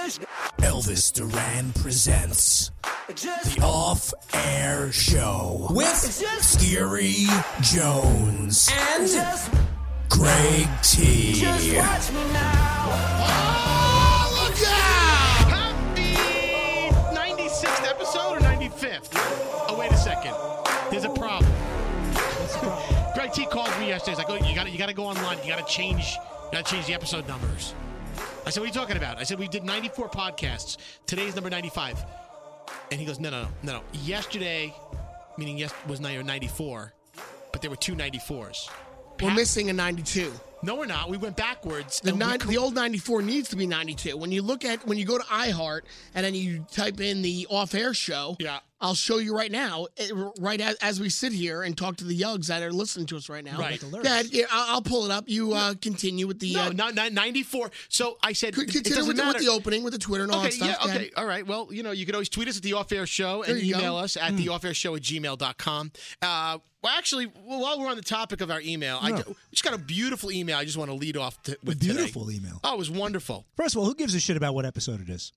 Elvis Duran presents the Off Air Show with Scary Jones and Greg T. Oh, Look out. Happy 96th episode or 95th? Oh, wait a second. There's a problem. Greg T called me yesterday. He's like, "Oh, you got to you got to go online. You got to change you got to change the episode numbers." I said, "What are you talking about?" I said, "We did 94 podcasts. Today's number 95." And he goes, "No, no, no, no. Yesterday, meaning yes was 94, but there were two 94s." We're missing a 92. No, we're not. We went backwards. The, and we nine, the old 94 needs to be 92. When you look at when you go to iHeart and then you type in the off-air show, Yeah. I'll show you right now, right as, as we sit here and talk to the Yugs that are listening to us right now. Right. Dad, yeah, I'll, I'll pull it up. You uh, continue with the no, uh, not, not 94. So I said, c- it continue doesn't with the, with the opening with the Twitter and all Okay, that stuff. yeah, Go ahead. okay, all right. Well, you know, you can always tweet us at the off air show and There you email go. Us at the off air show at gmail.com. Uh, well, actually, well, while we're on the topic of our email, I ju- just got a beautiful email I just want to lead off to, with today. beautiful email. Oh, it was wonderful. First of all, who gives a shit about what episode it is?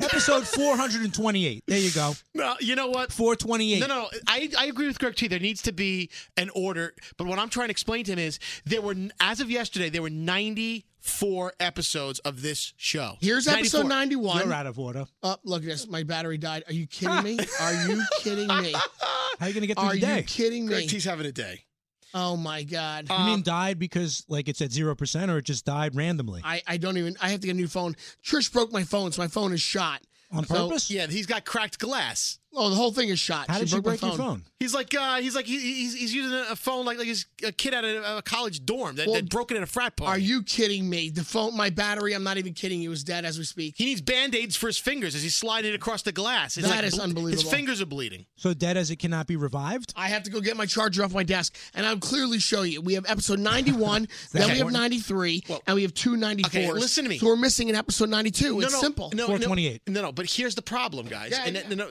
Episode 428. There you go. No, you know what? 428. No, no, no. I, I agree with Greg T. There needs to be an order. But what I'm trying to explain to him is there were, as of yesterday, there were 94 episodes of this show. Here's episode 91. You're out of order. Oh, look at this. My battery died. Are you kidding me? Are you kidding me? How are you going to get through the day? Are you day? kidding Greg me? T's having a day. Oh my God. you mean um, died because like it's at 0% or it just died randomly? I, I don't even. I have to get a new phone. Trish broke my phone, so my phone is shot. On So- purpose? Yeah, he's got cracked glass. Oh, the whole thing is shot. How did she you break my your phone? He's like, uh, he's like, he, he's, he's using a phone like like he's a kid at a, a college dorm that, Well, that broke it at a frat party. Are you kidding me? The phone, my battery. I'm not even kidding you. Is dead as we speak. He needs band aids for his fingers as he's sliding it across the glass. It's That like is unbelievable. His fingers are bleeding. So dead as it cannot be revived? I have to go get my charger off my desk, and I'll clearly show you. We have episode 91, then we have important? 93, and we have two 94s. Okay, listen to me. So we're missing an episode 92. It's no, no, simple. No, 428. No, no, but here's the problem, guys. Yeah, and yeah. no, no,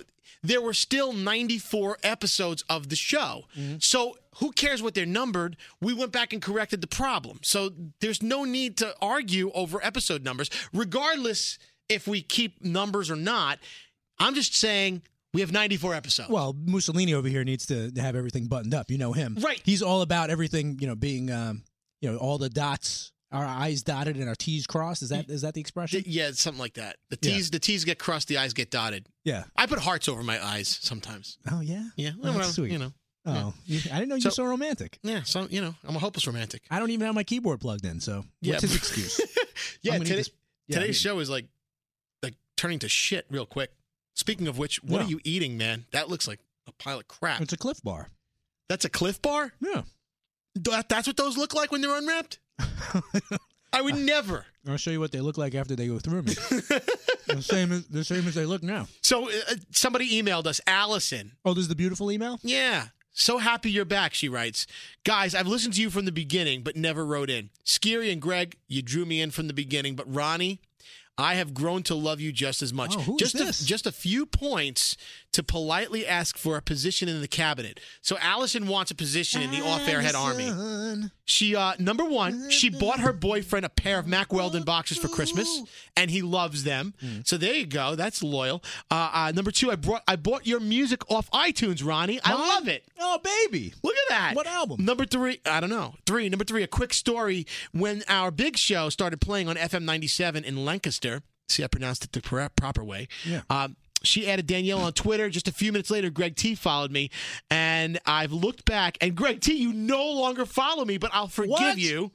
there were still 94 episodes of the show. Mm-hmm. So who cares what they're numbered? We went back and corrected the problem. So there's no need to argue over episode numbers, regardless if we keep numbers or not. I'm just saying we have 94 episodes. Well, Mussolini over here needs to have everything buttoned up. You know him. Right. He's all about everything, you know, being, um, you know, all the dots, our I's dotted and our T's crossed. Is that is that the expression? yeah, something like that. The Yeah. T's, the T's get crossed, the I's get dotted. Yeah. I put hearts over my eyes sometimes. Oh, yeah? Yeah, Oh, well, that's sweet. you know. Oh, you- I didn't know you So- were so romantic. Yeah, so you know, I'm a hopeless romantic. I don't even have my keyboard plugged in, so Yeah. what's his excuse? Yeah, today, to- yeah, today's I show is like like turning to shit real quick. Speaking of which, what Yeah. are you eating, man? That looks like a pile of crap. It's a Clif Bar. That's a Clif Bar. Yeah. That, that's what those look like when they're unwrapped. I would never. I'll show you what they look like after they go through me. the same as the same as they look now. So uh, somebody emailed us, Allison. Oh, there's the beautiful email. Yeah. So happy you're back, she writes. Guys, I've listened to you from the beginning, but never wrote in. Scary and Greg, you drew me in from the beginning, but Ronnie, I have grown to love you just as much. Oh, just this? A, just a few points to politely ask for a position in the cabinet. So Allison wants a position in the off airhead army. She uh number one, she bought her boyfriend a pair of Mack Weldon boxes for Christmas, and he loves them. So there you go. That's loyal. Uh, uh number two, I brought I bought your music off iTunes, Ronnie. I love it. Oh, baby. Look at that. What album? Number three, I don't know. Three, number three, a quick story. When our big show started playing on FM 97 in Lancaster, see, I pronounced it the pro- proper way. Yeah. Um, she added Danielle on Twitter. Just a few minutes later, Greg T followed me, and I've looked back. And Greg T, you no longer follow me, but I'll forgive What? you.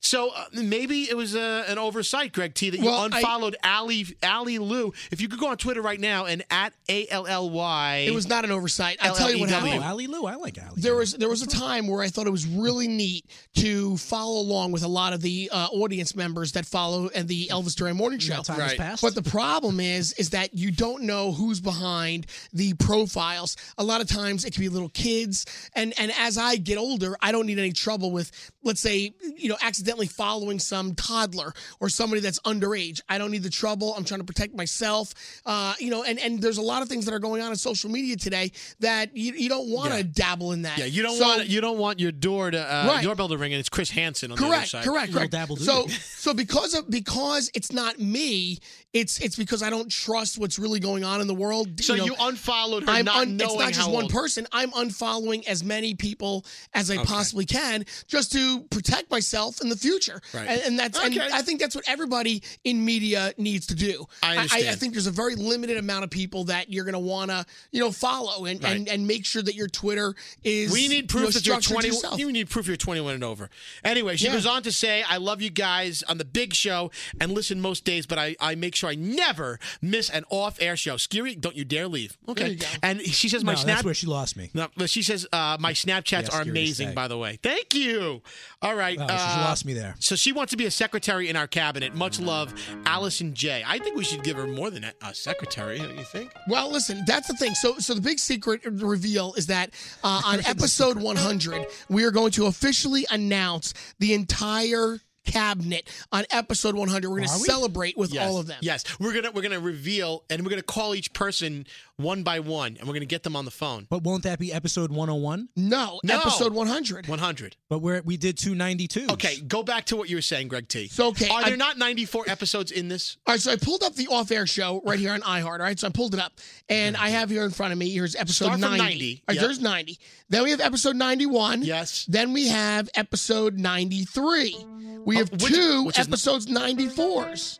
So uh, maybe it was uh, an oversight, Greg T, that you Well, I- unfollowed Ali Ali Lou. If you could go on Twitter right now and at A L L Y. It was not an oversight. I'll tell you what Oh, happened. Ali Lou. I like Ali. There was there was a time where I thought it was really neat to follow along with a lot of the uh, audience members that follow and the Elvis Duran Morning Show. Time Right. passed. But the problem is, is that you don't know who's behind the profiles. A lot of times it can be little kids, and and as I get older, I don't need any trouble with, let's say, you know, accidentally accidentally following some toddler or somebody that's underage. I don't need the trouble. I'm trying to protect myself. Uh, you know, and, and there's a lot of things that are going on in social media today that you, you don't want to Yeah. dabble in that. Yeah, you don't So- want you don't want your door to uh, Right. doorbell to ring and it's Chris Hansen on the other side. correct, Little correct. dabble. So, so because of because it's not me, it's it's because I don't trust what's really going on in the world. So know, you unfollowed her, I'm not un- it's not just one old. person. I'm unfollowing as many people as I possibly can just to protect myself in the future. Right. And, and that's and I think that's what everybody in media needs to do. I I, understand. think there's a very limited amount of people that you're going to want to you know follow and, and Right. and make sure that your Twitter is We need you know, proof that you're structured 20. yourself. You need proof you're 21 and over. Anyway, she Yeah. goes on to say, "I love you guys on the big show and listen most days, but I, I make sure I never miss an off-air show. Scary, don't you dare leave. Okay. you go. And she says my no, snap. that's where she lost me. no, but she says uh, my Snapchats Yeah, are amazing. say. By the way, thank you. All right, Oh, so she uh, lost me there. So she wants to be a secretary in our cabinet. Much love, Allison J. I think we should give her more than a, a secretary. Don't you think? Well, listen, that's the thing. So, so the big secret reveal is that uh, on episode 100, we are going to officially announce the entire cabinet on episode 100. We're going to we? celebrate with Yes. all of them. Yes, we're gonna we're gonna reveal and we're gonna call each person one by one, and we're gonna get them on the phone. But won't that be episode 101? No, No. episode 100. One hundred. But we're, we did 292. Okay, go back to what you were saying, Greg T. So, okay, are I- there not ninety four episodes in this? All right, so I pulled up the off-air show right here on iHeart. All right, so I pulled it up, and I have here in front of me. Here's episode Start 90. 90, All right, yep. there's 90. Then we have episode 91. Yes. Then we have episode 93. We have which- two which is- episodes 94s,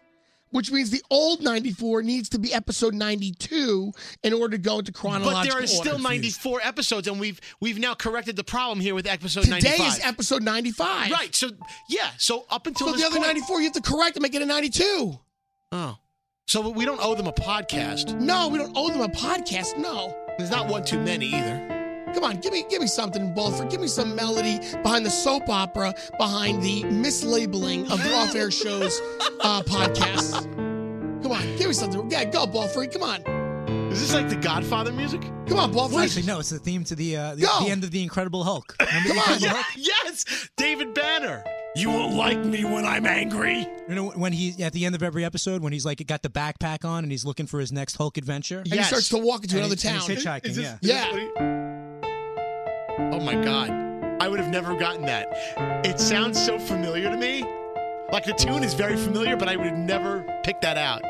which means the old 94 needs to be episode 92 in order to go into chronological But there are still order. ninety four episodes, and we've we've now corrected the problem here with episode Today ninety five. is episode 95. right. So yeah. So up until So the other point, 94 you have to correct and make it a 92. Oh, so we don't owe them a podcast. No, we don't owe them a podcast. No. There's not one too many either. Come on, give me give me something, Bulford. Give me some melody behind the soap opera, behind the mislabeling of the off-air shows uh, podcasts. Come on, give me something. Yeah, go, Bulford. Come on. Is this like the Godfather music? Come on, Bulford. Actually, no, it's the theme to the uh, the, Go. the end of the Incredible Hulk. Remember the Come on, Incredible yeah. Hulk? yes, David Banner. You won't like me when I'm angry. You know when he at the end of every episode when he's like it got the backpack on and he's looking for his next Hulk adventure. And he Yes. starts to walk into And another he's- and town. he's hitchhiking. Is this- yeah. is this Yeah. what he- Oh my god. I would have never gotten that. It sounds so familiar to me. Like the tune is very familiar, but I would have never picked that out.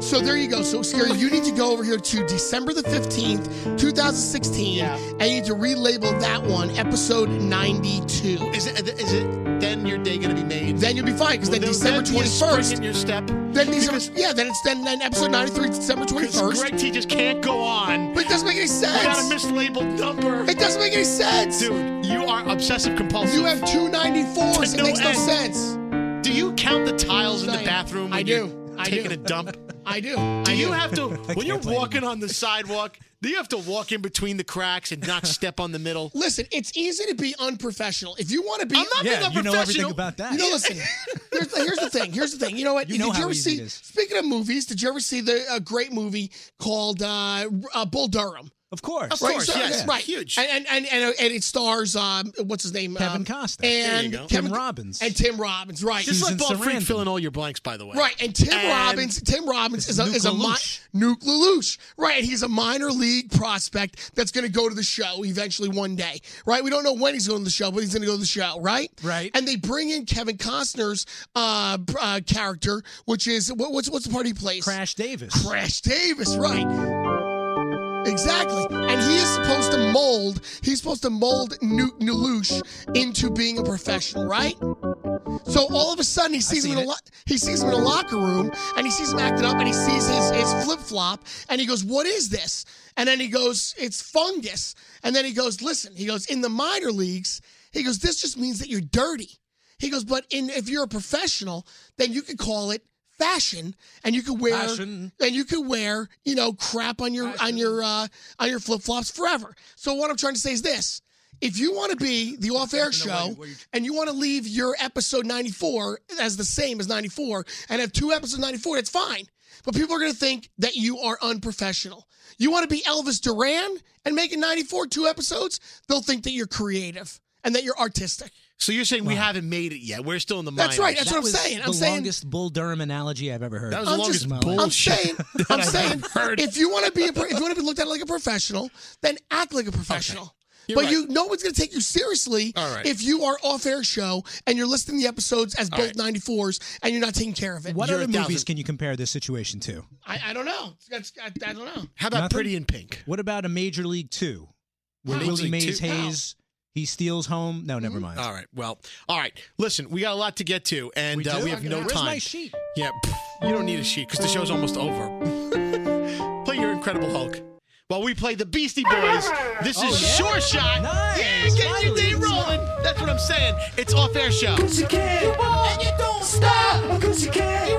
So there you go. So Scary, you need to go over here to December the 15th, 2016, Yeah. and you need to relabel that one episode 92. Is it? Is it? Then your day gonna be made? Then you'll be fine because Will then December be 21st. in your step. Then December, yeah, then it's then, then episode 93, December Because 21st. Greg T just can't go on But it doesn't make any without a mislabeled number. It doesn't make any sense. Dude, you are obsessive compulsive. You have 294s. It No makes no end. sense. do you count the tiles in the bathroom? When I you're do. I taking do. a dump. I do. Do I you do. have to when you're walking on the sidewalk? Do you have to walk in between the cracks and not step on the middle? Listen, it's easy to be unprofessional. If you want to be, I'm not Yeah, being you know everything unprofessional. about that. You know, listen. Here's, here's the thing. Here's the thing. You know what? You know did you how ever easy see? it is. Speaking of movies, did you ever see the a great movie called uh, uh, Bull Durham? Of course. Of course, so- yes, right. huge. And and and, and, and it stars um, what's his name? Kevin um, Costner. There and you go. Kevin Tim Robbins. and Tim Robbins. Right. Just Susan let Bald Freak Sarandon. fill in all your blanks, by the way. Right, and Tim And- Robbins. Tim Is a Nuke is a mi- Nuke LaLoosh. Right, he's a minor league prospect that's going to go to the show eventually one day. Right, we don't know when he's going to the show, but he's going to go to the show. Right, Right. And they bring in Kevin Costner's uh, uh, character, which is what, what's what's the part he plays? Crash Davis. Crash Davis. Right. Exactly, and he supposed to mold. He's supposed to mold Nuke LaLoosh into being a professional, right? So all of a sudden he sees him in a lo- he sees him in a locker room and he sees him acting up and he sees his his flip flop and he goes, "What is this?" And then he goes, "It's fungus." And then he goes, "Listen," he goes, "In the minor leagues, he goes, this just means that you're dirty." He goes, "But in if you're a professional, then you could call it." Fashion and you could wear Fashion. and you could wear you know crap on your on your uh on your flip-flops forever. So what i'm trying to say is this. If you want to be the off-air show and you want to leave your episode 94 as the same as 94 and have two episodes 94 that's fine. But people are going to think that you are unprofessional. You want to be elvis duran and make it 94 two episodes? They'll think that you're creative and that you're artistic So you're saying we haven't made it yet? We're still in the market. That's right. That's that what I'm was saying. I'm the saying- longest Bull Durham analogy I've ever heard. That was the I'm longest just- my life. I'm saying, that I'm I've saying, heard. if you want to be, a, pro- if you want to be looked at like a professional, then act like a professional. You're but right. you, no one's going to take you seriously All right. if you are off-air show and you're listing the episodes as both right. 94s and you're not taking care of it. what You're other a thousand- movies can you compare this situation to? I, I don't know. That's, I, I don't know. How about Nothing? Pretty in Pink? What about a Major League Two, where Major Willie League Mays Two? Hayes he steals home? No, never mind. All right. Well, all right. Listen, we got a lot to get to, and We uh, we have no Where's time. my sheet? Yeah, pff, you don't need a sheet because the show's almost over. play your Incredible Hulk. While we play the Beastie Boys, this is Oh, yeah? Sure Shot. Nice. Yeah, get your Finally. day rolling. That's what I'm saying. It's off air show. Cause you can, and you don't stop. Cause you can,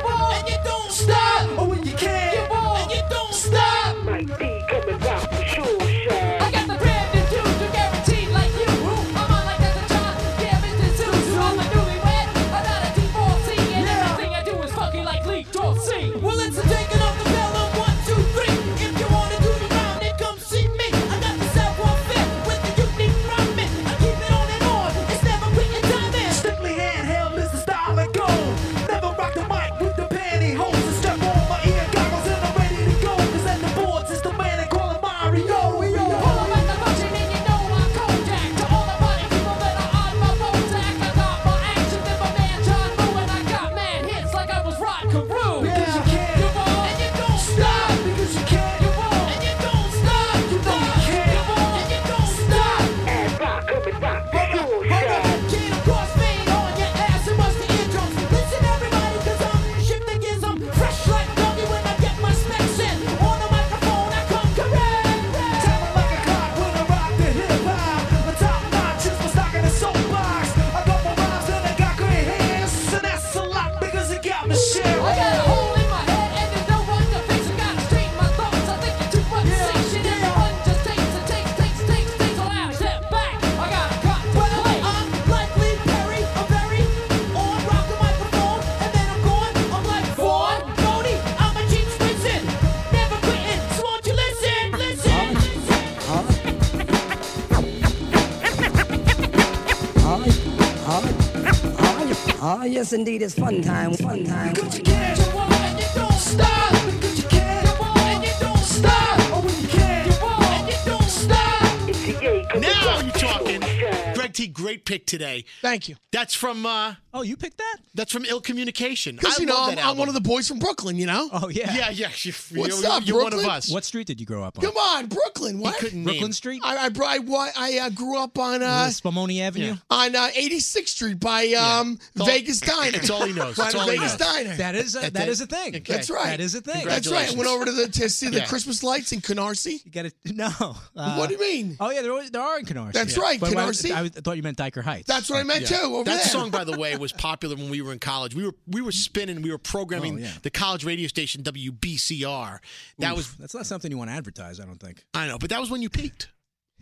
yes, indeed, it's fun time, fun time. Because you can, and you don't stop. Because you can, and you don't stop. Oh, when you can, and you don't stop. It's the yay Now you're talking. Greg T, great pick today. Thank you. That's from uh, Oh, you picked that? That's from Ill Communication. Because, I you know, love I'm, I'm one of the boys from Brooklyn, you know? Oh yeah. Yeah, yeah. You, What's you're, up, you're one of us. What street did you grow up on? Come on, Brooklyn. What? couldn't Brooklyn name. Street. I, I, bro- I, I uh, grew up on uh, Spumoni Avenue. Yeah. on uh, 86th Street by um, It's all- Vegas Diner. That's all he knows. By That's all Vegas knows. Diner. That is a, That's that it. is a thing. Okay. That's right. That is a thing. That's right. I went over to the to see the Yeah. Christmas lights in Canarsie. You got to no. Uh, what do you mean? Oh yeah, there, are- there are in Canarsie. That's right, Canarsie. I, I thought you meant Dyker Heights. That's what I meant too. Over that there. song, by the way, was popular when we were in college. We were we were spinning, we were programming Oh, yeah. the college radio station WBCR. That Oof, was That's not something you want to advertise. I don't think. I know, but that was when you peaked.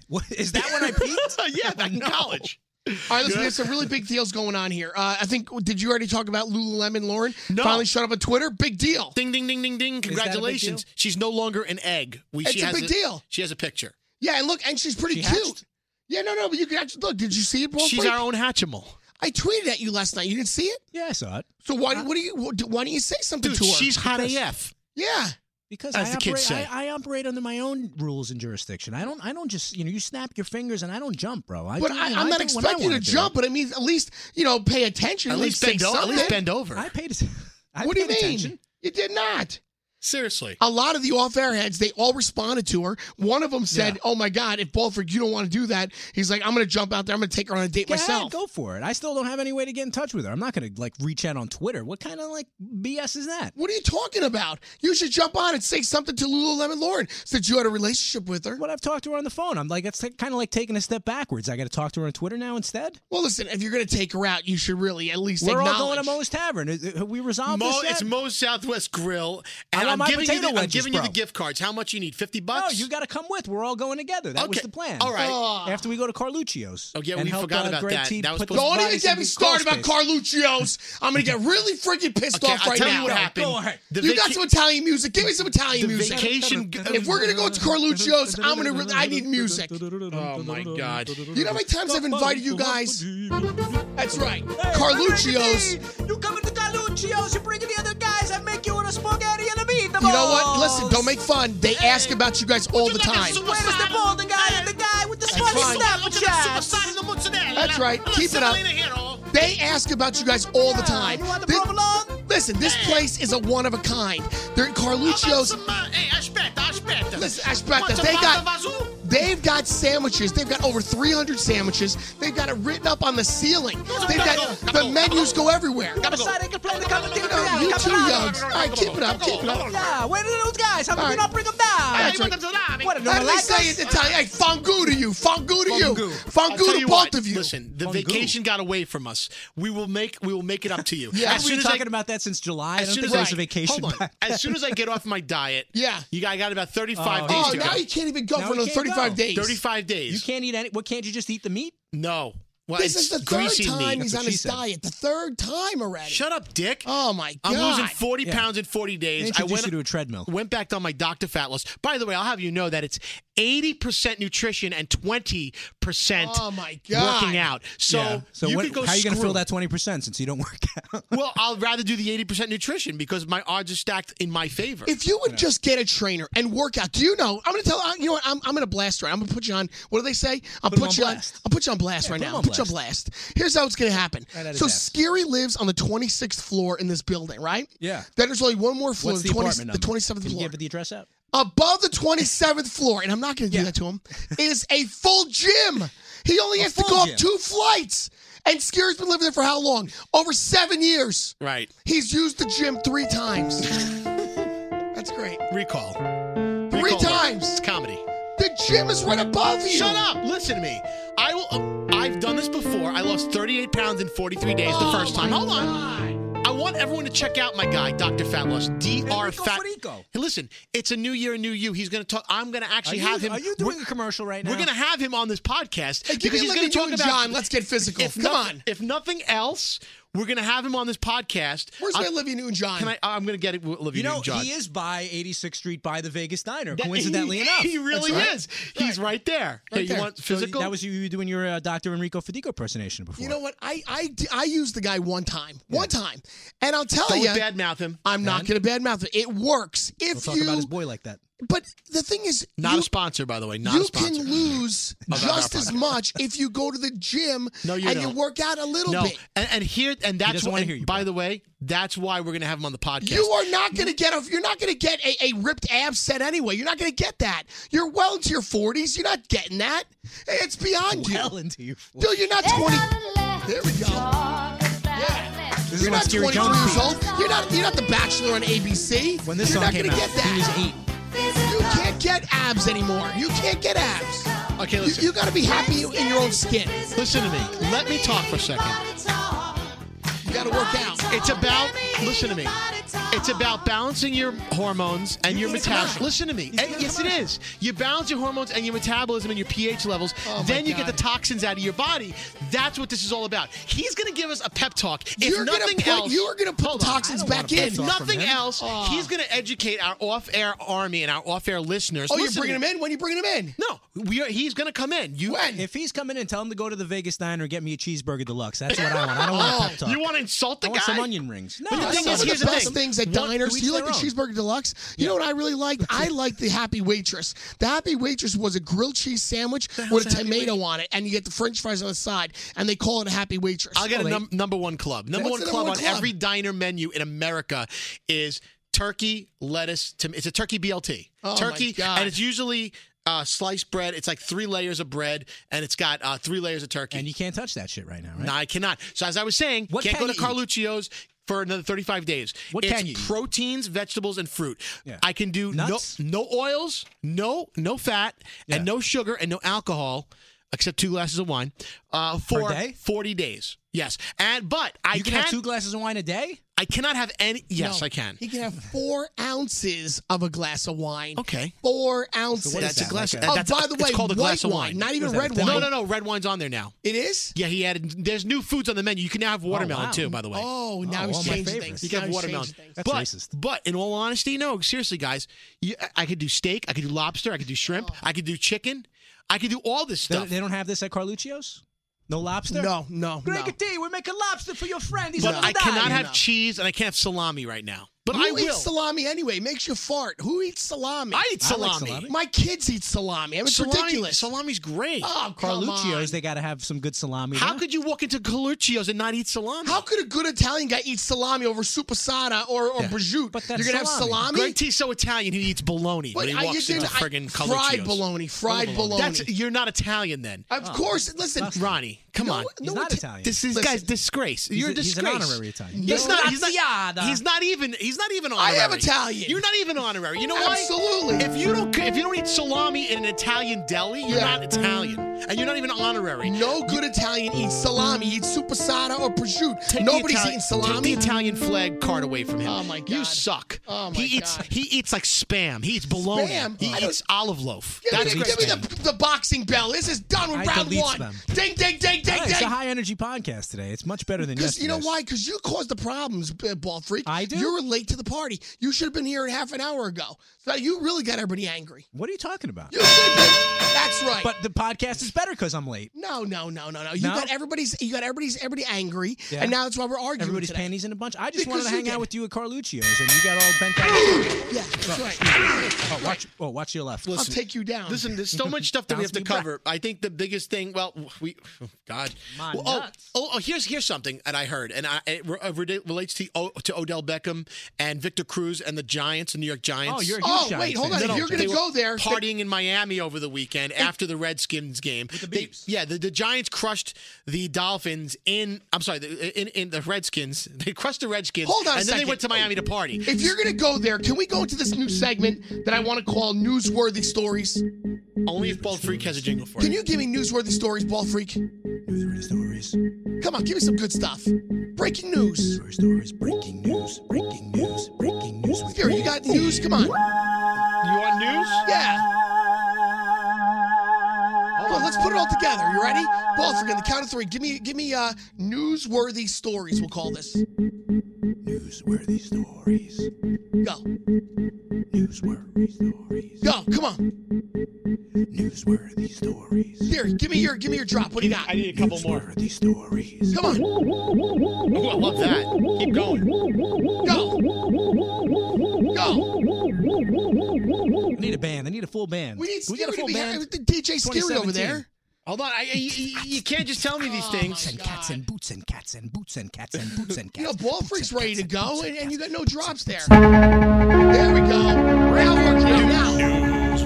What is that when I peaked? yeah, back in college. All right, listen, there's some really big deals going on here. Uh, I think, did you already talk about Lululemon, Lauren? No. Finally shut up on Twitter? Big deal. Ding ding ding ding ding! that a big Congratulations. deal? She's no longer an egg. We, It's she a has big deal. She has a picture. Yeah, and look, and she's pretty She cute. hatched? Yeah, no, no, but you can actually look. Did you see it, Paul? She's Freak? our own Hatchimal. I tweeted at you last night. You didn't see it? Yeah, I saw it. So why? Uh, what do you? Why don't you say something Dude, to her? she's hot AF. yeah. Because As I the kids operate, say. I, I operate under my own rules and jurisdiction. I don't. I don't just you know you snap your fingers and I don't jump, bro. I But do, I, you know, I'm I not do when I expecting you to wanna do jump. But I mean, at least you know, pay attention. At least say bend over. At least bend over. I paid. I What do you paid mean? attention. You did not. Seriously. A lot of the off-air heads, they all responded to her. One of them said, Yeah. "Oh my God, if Balford, you don't want to do that," he's like, "I'm going to jump out there. I'm going to take her on a date Go myself." ahead, go for it. I still don't have any way to get in touch with her. I'm not going to like reach out on Twitter. What kind of like BS is that? What are you talking about? You should jump on and say something to Lululemon Lauren since you had a relationship with her. What I've talked to her on the phone. I'm like, that's kind of like taking a step backwards. I got to talk to her on Twitter now instead. Well, listen, if you're going to take her out, you should really at least We're all going to Moe's Tavern. Have we resolved Mo, this yet? it's Moe's Southwest Grill, and I all I'm my giving you potato the, I'm wedges, giving you the gift cards. How much you need? Fifty bucks. No, bucks. you got to come with. We're all going together. That was the plan. All right. Oh. After we go to Carluccio's. Oh, yeah, we help, forgot uh, about Greg that. T That was put supposed- those Don't even bodies get me the started about space. Carluccio's. I'm gonna get really freaking pissed Okay, off I'll right tell now. you what happened. Go ahead. You got some Italian music. Give me some Italian music. vacation. If we're gonna go to Carluccio's, I'm gonna. Re- I need music. Oh my God. You know how many times I've invited you guys? That's right. Carluccio's. You coming to Carluccio's? You bringing the other guys? I make you a spaghetti and a meatball. You know what? Listen, don't make fun. They ask about you guys all the time. Where is the bald guy and the guy with the funny. Snapchat? That's right. Keep it up. They ask about you guys all the time. You want the This- provolone? listen, this place is a one of a kind. They're in Carluccio's. Hey, aspetta, aspetta. Listen, aspetta, they got- pasta vazoo? They've got sandwiches. They've got over 300 sandwiches. They've got it written up on the ceiling. They've got the menus go everywhere. Gotta go. They can play the competition. You know, you two youngs. All right, keep it up. Keep it up. Yeah, where are those guys? How come All you right. not bring them down? That's right. What, How don't do they say it in Italian? Hey, fangu to you. Fangu to you. Fangu. I'll Fangu tell to you both of you. Listen, the vacation got away from us. We will make we will make it up to you. Yeah. as We've soon been as I, talking about that since July. As soon as there I was a vacation. Hold on. As soon as I get off my diet, Yeah. you got, I got about 35 Oh, days Oh, now you can't even go for you another can't 35 go. days. 35 days. You can't eat any. What can't you just eat the meat? No. Well, This is the third time meat. he's on his said. diet. The third time already. Shut up, Dick. Oh my god. I'm losing 40 Yeah. pounds in 40 days. I Introduce went you to a treadmill. went back on my Dr. Fat Loss. By the way, I'll have you know that it's 80% nutrition and 20% Oh my god. working out. So, Yeah. So you what, could go how are you going to fill that twenty percent since you don't work out? Well, I'll rather do the 80% nutrition because my odds are stacked in my favor. If you would just get a trainer and work out, do you know? I'm going to tell uh, you know what? I'm, I'm going to blast right. I'm going to put you on. What do they say? I'll Put put, him you on. blast. I'll put you on blast right put now. I'll on put you on blast. Here's how it's going to happen. Right so ass. Scary lives on the 26th floor in this building, right? Yeah. Then there's only one more floor. What's the, 20 apartment the 27th Can you floor. give the address out? Above the 27th floor, and I'm not going to do Yeah. that to him, is a full gym. He only has to go up two flights. And Scary's been living there for how long? Over seven years. right. He's used the gym three times. That's great. Recall. Three Recall. times. It's comedy. The gym is right above you. Shut up. Listen to me. I will. uh, I've done this before. I lost 38 pounds in 43 days the first time. Hold on. I want everyone to check out my guy, Dr. Fat Loss. Dr. Enrico Fat. Hey, listen, it's a new year, a new you. He's going to talk. I'm going to actually you, have him. Are you doing a commercial right now? We're going to have him on this podcast Hey, because he's going to talk about. John. Let's get physical. if Come noth- on. If nothing else, we're going to have him on this podcast. Where's I- my Olivia Newton-John? Can I? I'm going to get it. Olivia You know, Newton-John. he is by 86th Street by the Vegas Diner. That- coincidentally he, enough, he really right. is. He's right there. hey, you there. want So physical? that was you you doing your uh, Dr. Enrico Fedico impersonation before. You know what? I, I, I used the guy one time. One time. And I'll tell Don't you, badmouth him. I'm not going to badmouth it. It works. If We'll talk you. about his boy like that. But the thing is, Not you, a sponsor, by the way. Not you a sponsor. can lose Of our just as much if you go to the gym No, you and don't. you work out a little no, bit. and, and here and that's doesn't why. and hear you, by bro. the way, that's why we're gonna have him on the podcast. You are not going to get a. You're not going to get a, a ripped ab set anyway. You're not going to get that. You're well into your 40s. You're not getting that. It's beyond you. Well into you. Dude, you're not 20. There we go. Yeah. This You're not Scary 23 years old. You're not. You're not the Bachelor on ABC. When this you're song not came gonna out, get that. he was eight. You can't get abs anymore. You can't get abs. Okay, You, listen. you got to be happy in your own skin. listen to me. Let me talk for a second. You got to work out. It's about. Listen to me. It's about balancing your hormones and your metabolism. Listen to me. And eh, yes, it is. You balance your hormones and your metabolism and your pH levels. Oh, then you get the toxins out of your body. That's what this is all about. He's going to give us a pep talk. If You're gonna nothing put- else, you are gonna put toxins back want a pep in. talk. Nothing else. Oh. He's going to educate our off-air army and our off-air listeners. Oh, you're bringing me. him in? When are you bringing him in? No, we are, he's going to come in. You When? If he's coming in, tell him to go to the Vegas Diner and get me a cheeseburger deluxe. That's what I want. I don't want a oh. pep talk. you want to insult the I want guy? some onion rings. No, But the thing is, Some want of here's the the best thing. things at One- diners. Do you like the their cheeseburger deluxe? You know what I really liked? I liked the Happy Waitress. The Happy Waitress was a grilled cheese sandwich with a hell's a Happy tomato on it, and you get the French fries on the side, and they call it a Happy Waitress. I'll get Oh, a num- number one club. Number one club number on club? every diner menu in America is turkey, lettuce. Tom- it's a turkey BLT. Oh, my turkey, God. and it's usually uh, sliced bread. It's like three layers of bread, and it's got uh, three layers of turkey. And you can't touch that shit right now, right? No, I cannot. So as I was saying, What can't can go to? Carluccio's for another 35 days. What it's can you proteins, vegetables, and fruit. Yeah. I can do Nuts? no no oils, no no fat, Yeah. and no sugar and no alcohol. Except two glasses of wine, uh, for day? 40 days. Yes, and but I you can can't. have two glasses of wine a day. I cannot have any. Yes, No, I can. He can have four ounces of a glass of wine. Okay. Four ounces. what is That's a that, glass. like a- Oh, that's by the way. it's way, called a white glass of wine, wine. not even What is red that, wine. No, no, no. Red wine's on there now. It is. Yeah, he added. There's new foods on the menu. You can now have watermelon wow. too. By the way. Oh, now Oh, he's all my changing favorites. things. You can Now have he's watermelon. changing things. That's but, racist. But in all honesty, no, seriously, guys, you, I could do steak, I could do lobster, I could do shrimp, Oh. I could do chicken, I could do all this They, stuff. they don't have this at Carluccio's. No lobster. No, no, no. Greg T, we're making lobster for your friend. He's but I cannot have No. cheese and I can't have salami right now. But Who I will. eats salami anyway? Makes you fart. Who eats salami? I eat I like salami. salami. My kids eat salami. I mean, it's salami ridiculous. Salami's great. Oh, come Carluccio's, on. they got to have some good salami. How there. could you walk into Coluccio's and not eat salami? How could a good Italian guy eat salami over supersada or, or Yeah. prosciutto? But that's You're gonna salami. have salami. Greg T's so Italian he eats bologna What, when he are you walks doing- into I- friggin' fried Coluccio's. bologna? Fried bologna. That's you're not Italian then. of course. Listen, Ronnie, come no, on. He's no not Ita- Italian. This is Listen. guy's disgrace. You're a a- he's an disgrace. honorary Italian. He's No. not. He's not, he's not even. He's not even honorary. I am Italian. You're not even honorary. You know why? Absolutely. If you don't, if you don't eat salami in an Italian deli, you're Yeah. not Italian, and you're not even honorary. No good Italian eats salami, eats supersada or prosciutto. Take Nobody's Itali- eating salami. Take the Italian flag card away from him. Oh, my god. You suck. Oh, my he eats. He eats like spam. He eats bologna. Spam? He I eats olive loaf. Give me, That's the, give me the, the boxing bell. This is done with I round one. them. Ding, ding, ding, ding, Hey, it's a high energy podcast today. It's much better than Because you know why? Because you caused the problems, uh, ball freak. I do? You were late to the party. You should have been here half an hour ago. So you really got everybody angry. What are you talking about? You should have. That's right. But the podcast is better because I'm late. no, no, no, no, no. You No? got everybody's. You got everybody's. Everybody angry, Yeah. and now that's why we're arguing. Everybody's today. panties in a bunch. I just Because wanted to hang did. out with you at Carluccio's, and you got all bent out. Yeah, that's right. Oh, watch! Oh, watch your left. I'll take you down. Listen, there's so much stuff that we have to me cover. I think the biggest thing, well, we, God, My Well, oh, nuts. oh, oh, here's here's something that I heard, and I, it re- uh, relates to O- to Odell Beckham and Victor Cruz and the Giants, the New York Giants. Oh, you're a huge Oh, Giants wait, hold fan. on. If you're gonna go there, partying in Miami over the weekend after the Redskins game. the They- yeah, the, the Giants crushed the Dolphins in. I'm sorry, the, in in the Redskins. They crushed the Redskins. Hold on a and then they went to Miami to party. If you're gonna go there, can we go into this new segment that I want to call newsworthy stories? Only if Bald Freak has a jingle for it. Can you give me newsworthy stories, ball freak? Newsworthy stories. Come on, give me some good stuff. Breaking news. Stories, stories, breaking news, breaking news, breaking news. with Here, you got news. Come on. You want news? Yeah. Come on, let's put it all together. You ready? Ball freak, on the count of three. Give me, give me uh, newsworthy stories. We'll call this. Newsworthy stories. Go, Newsworthy stories. go. Come on. Newsworthy stories. Here, give me your, give me your drop. What do you got? I need a couple more. Newsworthy stories. Come on. Ooh, I love that. Keep going. Go. Go. I need a band. I need a full band. We need we get a full Scary to be band. with the DJ Scary over there. Hold on. I, I- you, you can't just tell me these oh things. and cats and boots and cats and boots and cats and boots and cats. You know, ball freak's ready to go, boots and, and and you got no drops there. There we go. Now we're working now.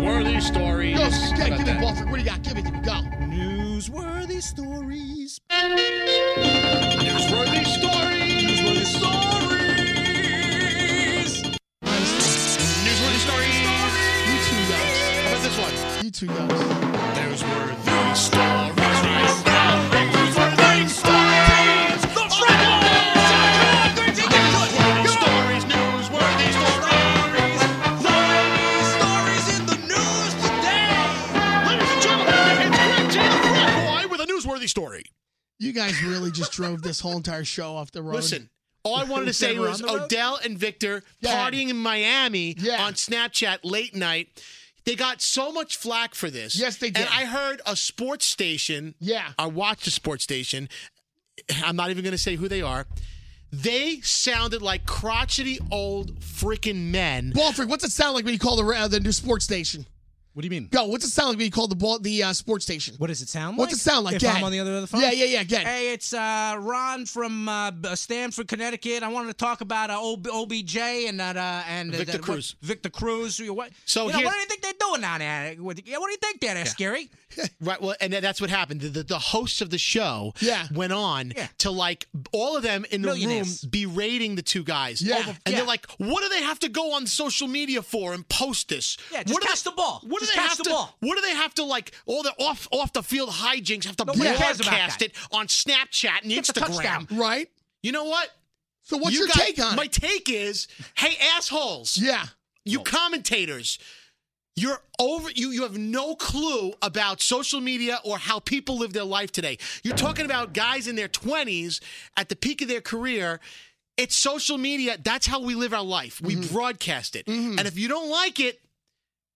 Newsworthy stories. Go, How give, me that? ball. What do you got? Give it to me. Go. Newsworthy stories. Newsworthy stories. Newsworthy stories. Newsworthy stories. You two guys. How about this one? You two yokes. Newsworthy stories. Drove this whole entire show off the road. Listen, all I wanted to say was on the road? Odell and Victor Yeah. partying in Miami Yeah. on Snapchat late night. They got so much flack for this. Yes, they did. And I heard a sports station. Yeah. I watched a sports station. I'm not even going to say who they are. They sounded like crotchety old freaking men. Ball freak, what's it sound like when you call the uh, the new sports station? What do you mean? Go. What's it sound like when you call the ball the uh, sports station? What does it sound like? What's it sound like? If Get I'm on the other end of the phone? Yeah, yeah, yeah. Get. Hey, it's uh, Ron from uh, B- Stamford, Connecticut. I wanted to talk about uh, OB- OBJ and that uh, and uh, Victor that- what- Cruz. Victor Cruz. What? So you know, what do you think they're doing down there? What, yeah, what do you think there, there Scary? Right. Well, and that's what happened. The, the, the hosts of the show Yeah. went on Yeah. to like all of them in the room berating the two guys. Yeah. and Yeah. they're like, "What do they have to go on social media for and post this? Yeah, just what do catch they- the ball. What Just do they catch have the to? ball. What do they have to like? All the off off the field hijinks have to Nobody cares about broadcast that. it on Snapchat and Get the Instagram. touchdown. Right. You know what? So what's You your got- take on My it? take is, hey assholes, Yeah. you commentators you're over you you have no clue about social media or how people live their life today you're talking about guys in their 20s at the peak of their career it's social media that's how we live our life we Mm-hmm. broadcast it and if you don't like it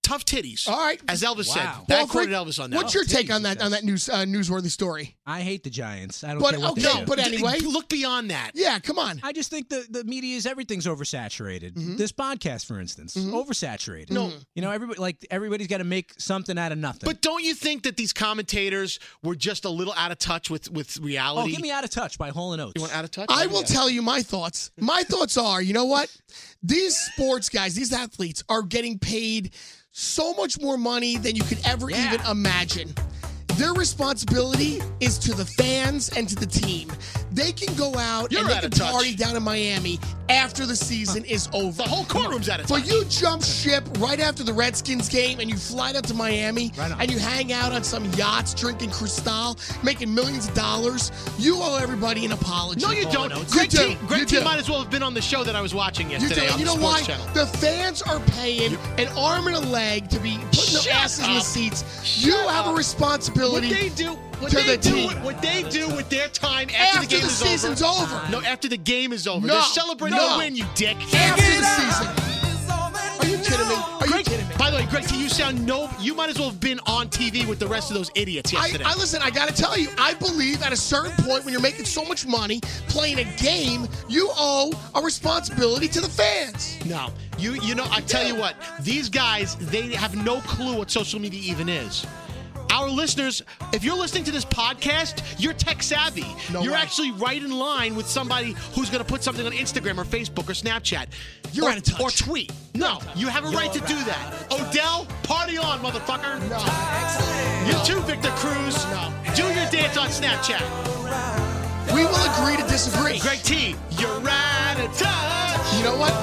tough titties All right. as elvis Wow. said Paul that quoted elvis on that What's your take on that on that news uh, newsworthy story? I hate the Giants. I don't But, care what okay, they do. but anyway. look beyond that Yeah, come on. I just think the, the media is everything's oversaturated. Mm-hmm. This podcast, for instance, oversaturated. No. you know, everybody like everybody's got to make something out of nothing. but don't you think that these commentators were just a little out of touch with with reality? oh, reality get me out of touch by Hall and Oates. you want out of touch I will tell you my thoughts. My thoughts are, you know what? These sports guys, these athletes are getting paid so much more money than you could ever Yeah. even imagine. Their responsibility is to the fans and to the team. They can go out You're and they out can of touch. party down in Miami after the season is over. the whole courtroom's out of touch But you jump ship right after the Redskins game and you fly down to Miami Right and you hang out on some yachts drinking Cristal, making millions of dollars. You owe everybody an apology. No, you oh, Hall don't. and Oates. Greg You T, do. Greg You T do. might as well have been on the show that I was watching You yesterday do. on you the know why? Channel. The fans are paying an arm and a leg to be putting their Shut asses in the up. seats. you Shut have a up. What they do, what to they the do, team. what they do with their time after, After the game the is season's over. over. No, after the game is over. No. They're celebrating No. the win, you dick. after the season. Are you kidding me? Are you Greg, kidding me? by the way, Greg you sound no. You might as well have been on TV with the rest of those idiots I, yesterday. I listen. I got to tell you, I believe at a certain point when you're making so much money playing a game, you owe a responsibility to the fans. no, you. You know, I tell you what. These guys, they have no clue what social media even is. Our listeners, if you're listening to this podcast, you're tech savvy. No you're way. actually right in line with somebody who's going to put something on Instagram or Facebook or Snapchat. You're or, out of touch. Or tweet. No, you have a right to do that. Odell, party on, motherfucker. No. You too, Victor Cruz. No. Do your dance on Snapchat. We will agree to disagree. Greg T, you're out of touch. You know what?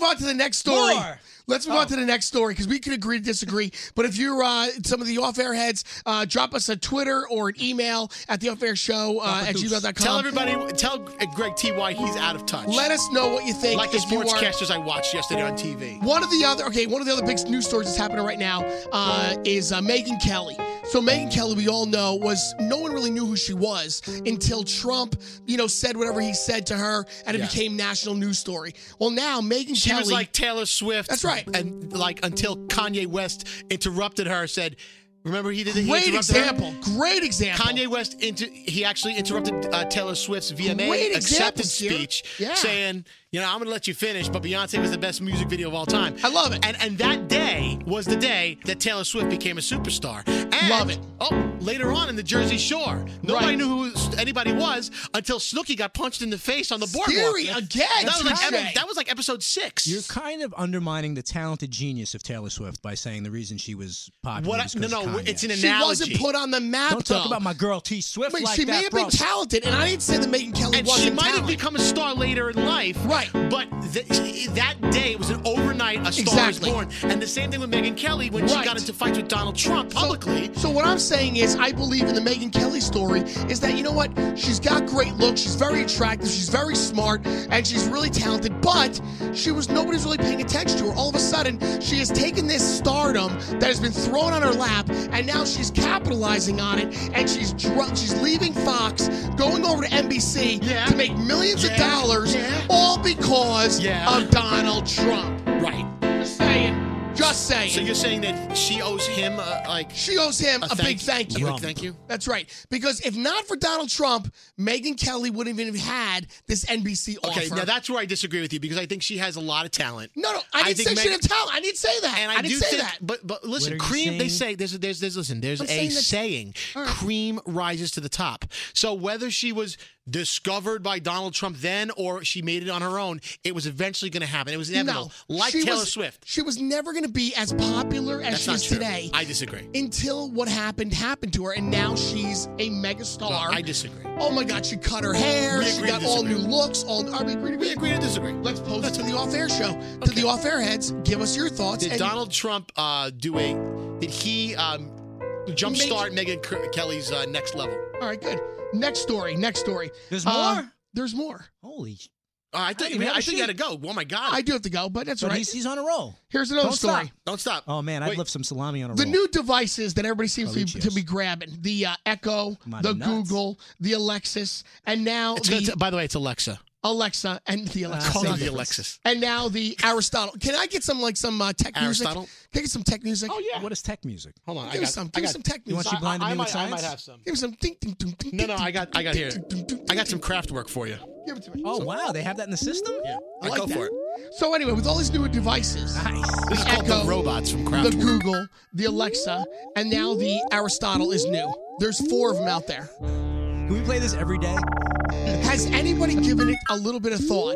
Move on to the next story. More. Let's move on to the next story because we can agree to disagree. But if you're uh, some of the off-air heads, uh, drop us a Twitter or an email at the off-air show uh, at gmail.com. Tell everybody, tell Greg T why he's out of touch. Let us know what you think. like the sportscasters I watched yesterday on TV. One of the other, okay, one of the other big news stories that's happening right now uh, is uh, Megyn Kelly. So Megyn Kelly, we all know, was no one really knew who she was until Trump, you know, said whatever he said to her, and it Yeah. became national news story. Well, now Megyn She Kelly, was like Taylor Swift. That's right. And like until Kanye West interrupted her, said, "Remember he did he great interrupted her? example, great example. Kanye West inter- he actually interrupted uh, Taylor Swift's VMA Great acceptance examples speech, Yeah. saying, "You know, I'm going to let you finish, but Beyonce was the best music video of all time." I love it. And and that day was the day that Taylor Swift became a superstar. And, Love it. Oh, later on in the Jersey Shore, nobody Right. knew who anybody was until Snooki got punched in the face on the boardwalk. Scary again, That was, like, touche. epi- that was like episode six. You're kind of undermining the talented genius of Taylor Swift by saying the reason she was popular. what? I, was no, 'cause no, of Kanye. it's an she analogy. She wasn't put on the map. Don't talk though. about my girl T Swift Wait, like she that, may have bro. been talented, and I didn't say that Megyn Kelly and wasn't she might have become a star later in life. Right. But th- that day it was an overnight a star Exactly. was born. And the same thing with Megyn Kelly when Right. she got into fights with Donald Trump publicly. So what I'm saying is, I believe in the Megyn Kelly story is that you know what? She's got great looks. She's very attractive. She's very smart, and she's really talented. But she was nobody's really paying attention to her. All of a sudden, she has taken this stardom that has been thrown on her lap, and now she's capitalizing on it. And she's dr- she's leaving Fox, going over to NBC Yeah. to make millions of dollars, Yeah. all because Yeah. of Donald Trump. right. Just saying. So you're saying that she owes him uh, like she owes him a, big thank you. A big thank you. That's right. Because if not for Donald Trump, Megyn Kelly wouldn't even have had this NBC offer. Okay, offer. now that's where I disagree with you because I think she has a lot of talent. no, no, I didn't think say Meg- she didn't have talent. I didn't say that. And I, I, didn't do say think, that. but but listen, are you cream. They say there's there's there's listen. There's I'm a saying that- saying: All right. cream rises to the top. So whether she was discovered by Donald Trump then, or she made it on her own. It was eventually going to happen. It was inevitable. No, like Taylor was- Swift. She was never going to be as popular as That's she is true. today. I disagree. until what happened happened to her, and now she's a megastar. I disagree. Oh my God, she cut her hair. We She agree got all new looks. All mean, we, We agree to disagree. Let's post it to the off-air show. To the off-air heads, give us your thoughts. Did Donald Trump uh, do a? Did he um, jumpstart Megyn Kelly's uh, next level? All right, good. Next story. Next story. There's Uh, more? there's more. Holy. sh- Uh, I think didn't have think you got to go. Oh my God! I do have to go, but that's But right. he's, he's on a roll. Here's another Don't story. stop. Don't stop. Oh man, I'd love some salami on a The roll. new devices that everybody seems to be, to be grabbing the uh, Echo, the nuts. Google, the Alexis, and now It's, the it's- by the way, it's Alexa. Alexa and the Alexa. Call Same the. Alexis. And now the Aristotle. Can I get some like some uh, tech music? Aristotle? Can I get some tech music? Oh yeah. What is tech music? Hold on. I Give me got some. I Give me got, some tech music. You want music. she blinded I, me I with might, I might have some. Give me some. Ding, ding, ding, ding, No, no, ding, I got I got here. ding, ding, ding, I got some ding. Kraftwerk for you. Give it to me. Oh wow, they have that in the system. Yeah. I like go that. for it. So anyway, with all these new devices, Nice. This is called Echo, the robots from the Google, the Alexa, and now the Aristotle is new. There's four of them out there. Can we play this every day? Has anybody given it a little bit of thought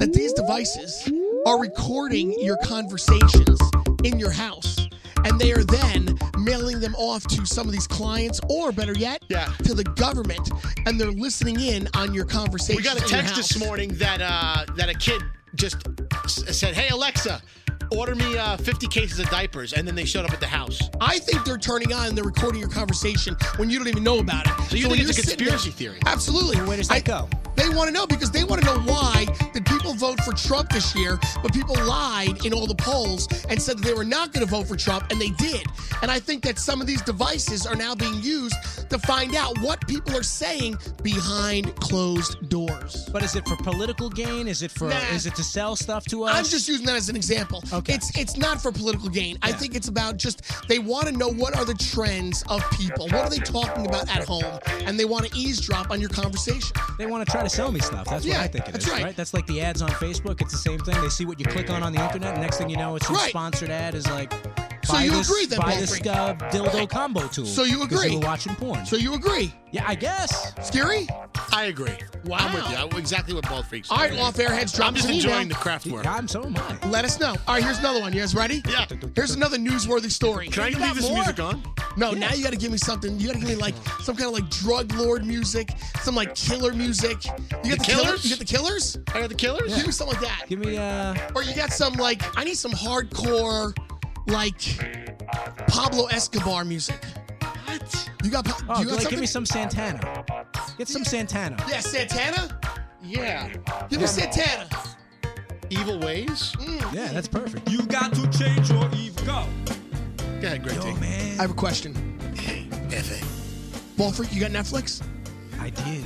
that these devices are recording your conversations in your house? And they are then mailing them off to some of these clients, or better yet, Yeah. to the government, and they're listening in on your conversations. We got a text this morning that uh, that a kid just said, "Hey Alexa, order me uh, 50 cases of diapers," and then they showed up at the house. I think they're turning on and they're recording your conversation when you don't even know about it. So you when think it's a conspiracy there- theory? Absolutely. Where does that I- go? They want to know because they want to know why did people vote for Trump this year, but people lied in all the polls and said that they were not going to vote for Trump, and they did. And I think that some of these devices are now being used to find out what people are saying behind closed doors. But is it for political gain? Is it for? Nah. Is it to sell stuff to us? I'm just using that as an example. Okay. It's it's not for political gain. I think it's about just they want to know what are the trends of people. What are they talking about at home? And they want to eavesdrop on your conversation. They want to try to sell me stuff. That's what I think it is. that's right. That's like the ads on Facebook. It's the same thing. They see what you click on on the internet, and next thing you know, it's some Right. sponsored ad is like. So you this, agree then, buy Paul this Freak? uh, dildo combo tool. So you agree? You were watching porn. So you agree? yeah, I guess. Scary? I agree. Wow. I'm with you. I'm Exactly what Bald Freaks. All right, off airheads, drop I'm just an enjoying email. the Kraftwerk. I'm so am I. Let us know. All right, here's another one. You guys ready? Yeah. Here's another newsworthy story. Can I You leave this more? music on? No, now you got to give me something. You got to give me like some kind of like drug lord music, some like killer music. You got the, The killers? Killers? You got the killers? I got the killers. Give me something like that. Give me uh. Or you got some like I need some hardcore like Pablo Escobar music. What? You got? Pa- Oh, you got like, give me some Santana. Get some Santana. Yeah, Santana. Yeah. Give me Santana. Evil ways. Mm. Yeah, that's perfect. You got to change your Eve. Go. Go ahead, Greg. Yo, T. man. I have a question. F.A. Bald freak, you got Netflix? I did.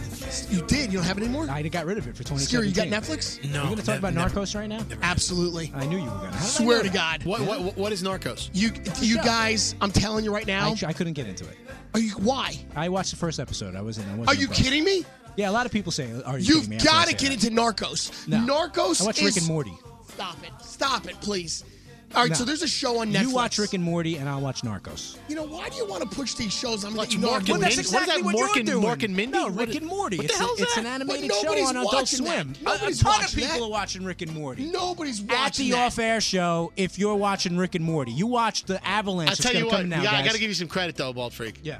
You did. You don't have it anymore. I got rid of it for 20. Scary, you got Netflix? No. You gonna talk about never- Narcos right now? Absolutely. I knew you were gonna. How did I Swear know to that? God. What, what, what is Narcos? You, you show. guys, I'm telling you right now. I, I couldn't get into it. Are you? Why? I watched the first episode. I wasn't. I wasn't Are you impressed. kidding me? Yeah, a lot of people say, "Are you You've kidding me?" after I got to get that. into Narcos. No. Narcos I watch is. Rick and Morty. Stop it. Stop it, please. All right, No. so there's a show on Netflix. You watch Rick and Morty, and I'll watch Narcos. You know, why do you want to push these shows? I'm Watch you know, Mork I'm and doing Mindy? this. What is that, what Mork you're and- doing. Mork and Mindy? No, Rick and Morty. what the it's, hell is it's an animated show nobody's on Adult watching that. Swim. Uh, a- A, Nobody's ton of people that. are watching Rick and Morty. Nobody's watching At the that. off-air show, if you're watching Rick and Morty, you watch the Avalanche. I'll tell gonna you come what. now, yeah, I got to give you some credit though, Bald Freak. Yeah,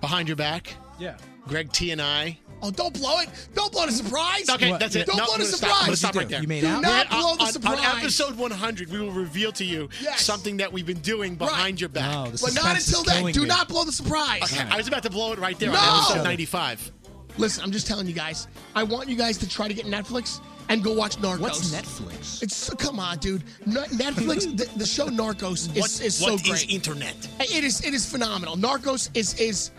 Behind your back, yeah. Greg T and I. Oh, don't blow it. Don't blow the surprise. Okay, What? that's it. Don't No, blow the gonna stop. Surprise. gonna stop right there. You made Do out. not We're- blow the on, on episode 100, we will reveal to you Yes. something that we've been doing behind your back. The But not until then. Do me. not blow the surprise. Okay, I was about to blow it right there No! on episode 95. Listen, I'm just telling you guys. I want you guys to try to get Netflix and go watch Narcos. What's Netflix? It's come on, dude. Netflix, the, the show Narcos is, What- is so what is great. internet? it is it is phenomenal. Narcos is is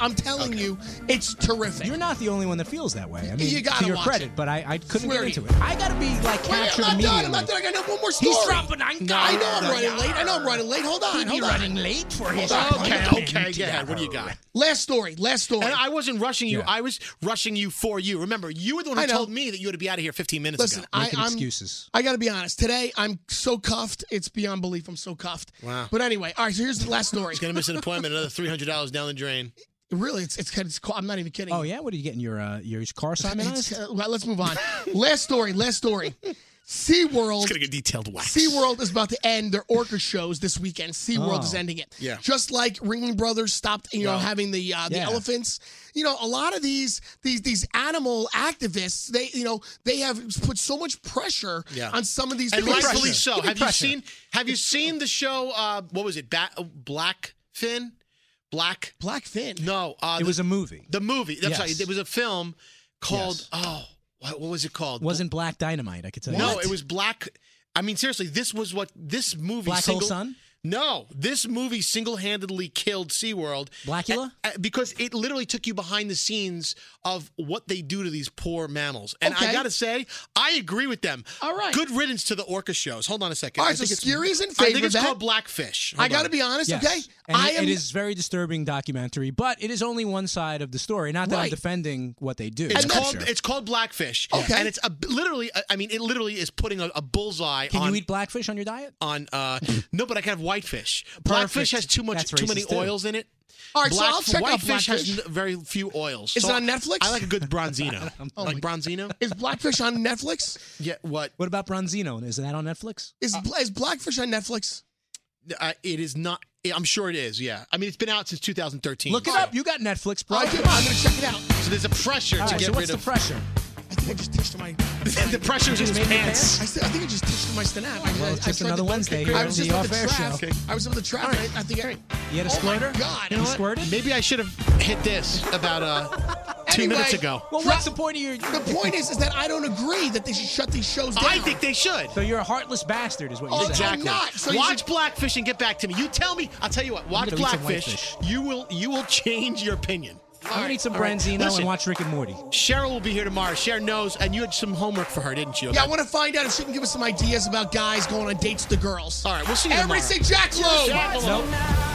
I'm telling you, it's terrific. You're not the only one that feels that way. I mean, You gotta to your watch credit, it. but I, I couldn't Swear get into it. I gotta be like Wait, captured I'm not done. I'm not done. I got one more story. He's dropping I know I'm running late. I know I'm running late. Hold on. Hold on. late for his Okay, okay, ahead. What do you got? Last story. Last story. And I wasn't rushing you. Yeah. I was rushing you for you. Remember, you were the one who told me that you had to be out of here 15 minutes Listen, ago. I'm excuses. I got to be honest. Today I'm so cuffed. It's beyond belief. I'm so cuffed. Wow. But anyway, all right. So here's the last story. He's gonna miss an appointment. Another $300 down the drain. Really, it's it's, it's cool. I'm not even kidding. Oh yeah, what are you getting your uh, your car Simonized? It's, uh, well, let's move on. last story. Last story. SeaWorld. It's gonna get detailed wax. SeaWorld is about to end their orca shows this weekend. SeaWorld Oh. is ending it. Yeah. Just like Ringling Brothers stopped, you know, Yeah. having the uh, the Yeah. elephants. You know, a lot of these these these animal activists, they you know, they have put so much pressure Yeah. on some of these and rightfully so. Give me Have you seen? Have you seen the show? Uh, what was it? Ba- Black Fin? Black? Black Fin. No, uh, It was a movie. the movie. I'm sorry, it was a film called. Yes. Oh, what, what was it called? Wasn't Black Dynamite? I could tell you. No, it was Black. I mean, seriously, this was what this movie. Black Hole Sun? No, this movie single-handedly killed SeaWorld. Blackula? Because it literally took you behind the scenes of what they do to these poor mammals. And I gotta say, I agree with them. All right. Good riddance to the orca shows. Hold on a second. All right, I think so it's- Skeery's in I favor think of it's that. called Blackfish. I got to on. be honest, Yes. okay? And I am it is very disturbing documentary, but it is only one side of the story. Not that Right. I'm defending what they do. It's called Sure. it's called Blackfish. Okay. And it's a, literally I mean it literally is putting a, a bullseye Can on you eat blackfish on your diet? on uh no but I can have whitefish. Blackfish has too much That's too many racist, too. oils in it. All right, so I'll check out whitefish has Blackfish. n- very few oils. Is So it on Netflix? I like a good bronzino. Oh like my- bronzino? Is Blackfish on Netflix? Yeah, what? What about Bronzino? Is that on Netflix? Is is Blackfish on Netflix? Uh, it is not I'm sure it is, yeah. I mean it's been out since 2013. Look it so- up. You got Netflix, bro. I do. I'm going to check it out. So there's a pressure All to right, get so what's rid the pressure? I think I just touched my. the pressure is in his pants. I, st- I think I just touched my snap. I, Well, I, it's just I another to- Wednesday I was on just the with the Off-Air trap. Show. I was with the trap. and I, I think I. You had a oh squirter? My God. You know what? Squirted? Maybe I should have hit this about uh two Anyway, minutes ago. Well, what's the point of your? The point is, is that I don't agree that they should shut these shows down. I think they should. So you're a heartless bastard, is what you're Oh, saying. Exactly. not. So you watch should- Blackfish and get back to me. You tell me. I'll tell you what. Watch gonna eat some Blackfish. whitefish. You will. You will change your opinion. I'm gonna eat some All right. Branzino Listen. and watch Rick and Morty. Cheryl will be here tomorrow. Cheryl knows, and you had some homework for her, didn't you? Yeah, I want to find out if she can give us some ideas about guys going on dates with the girls. All right, we'll see you Everybody tomorrow. say Jack Lowe. Jackalope. Just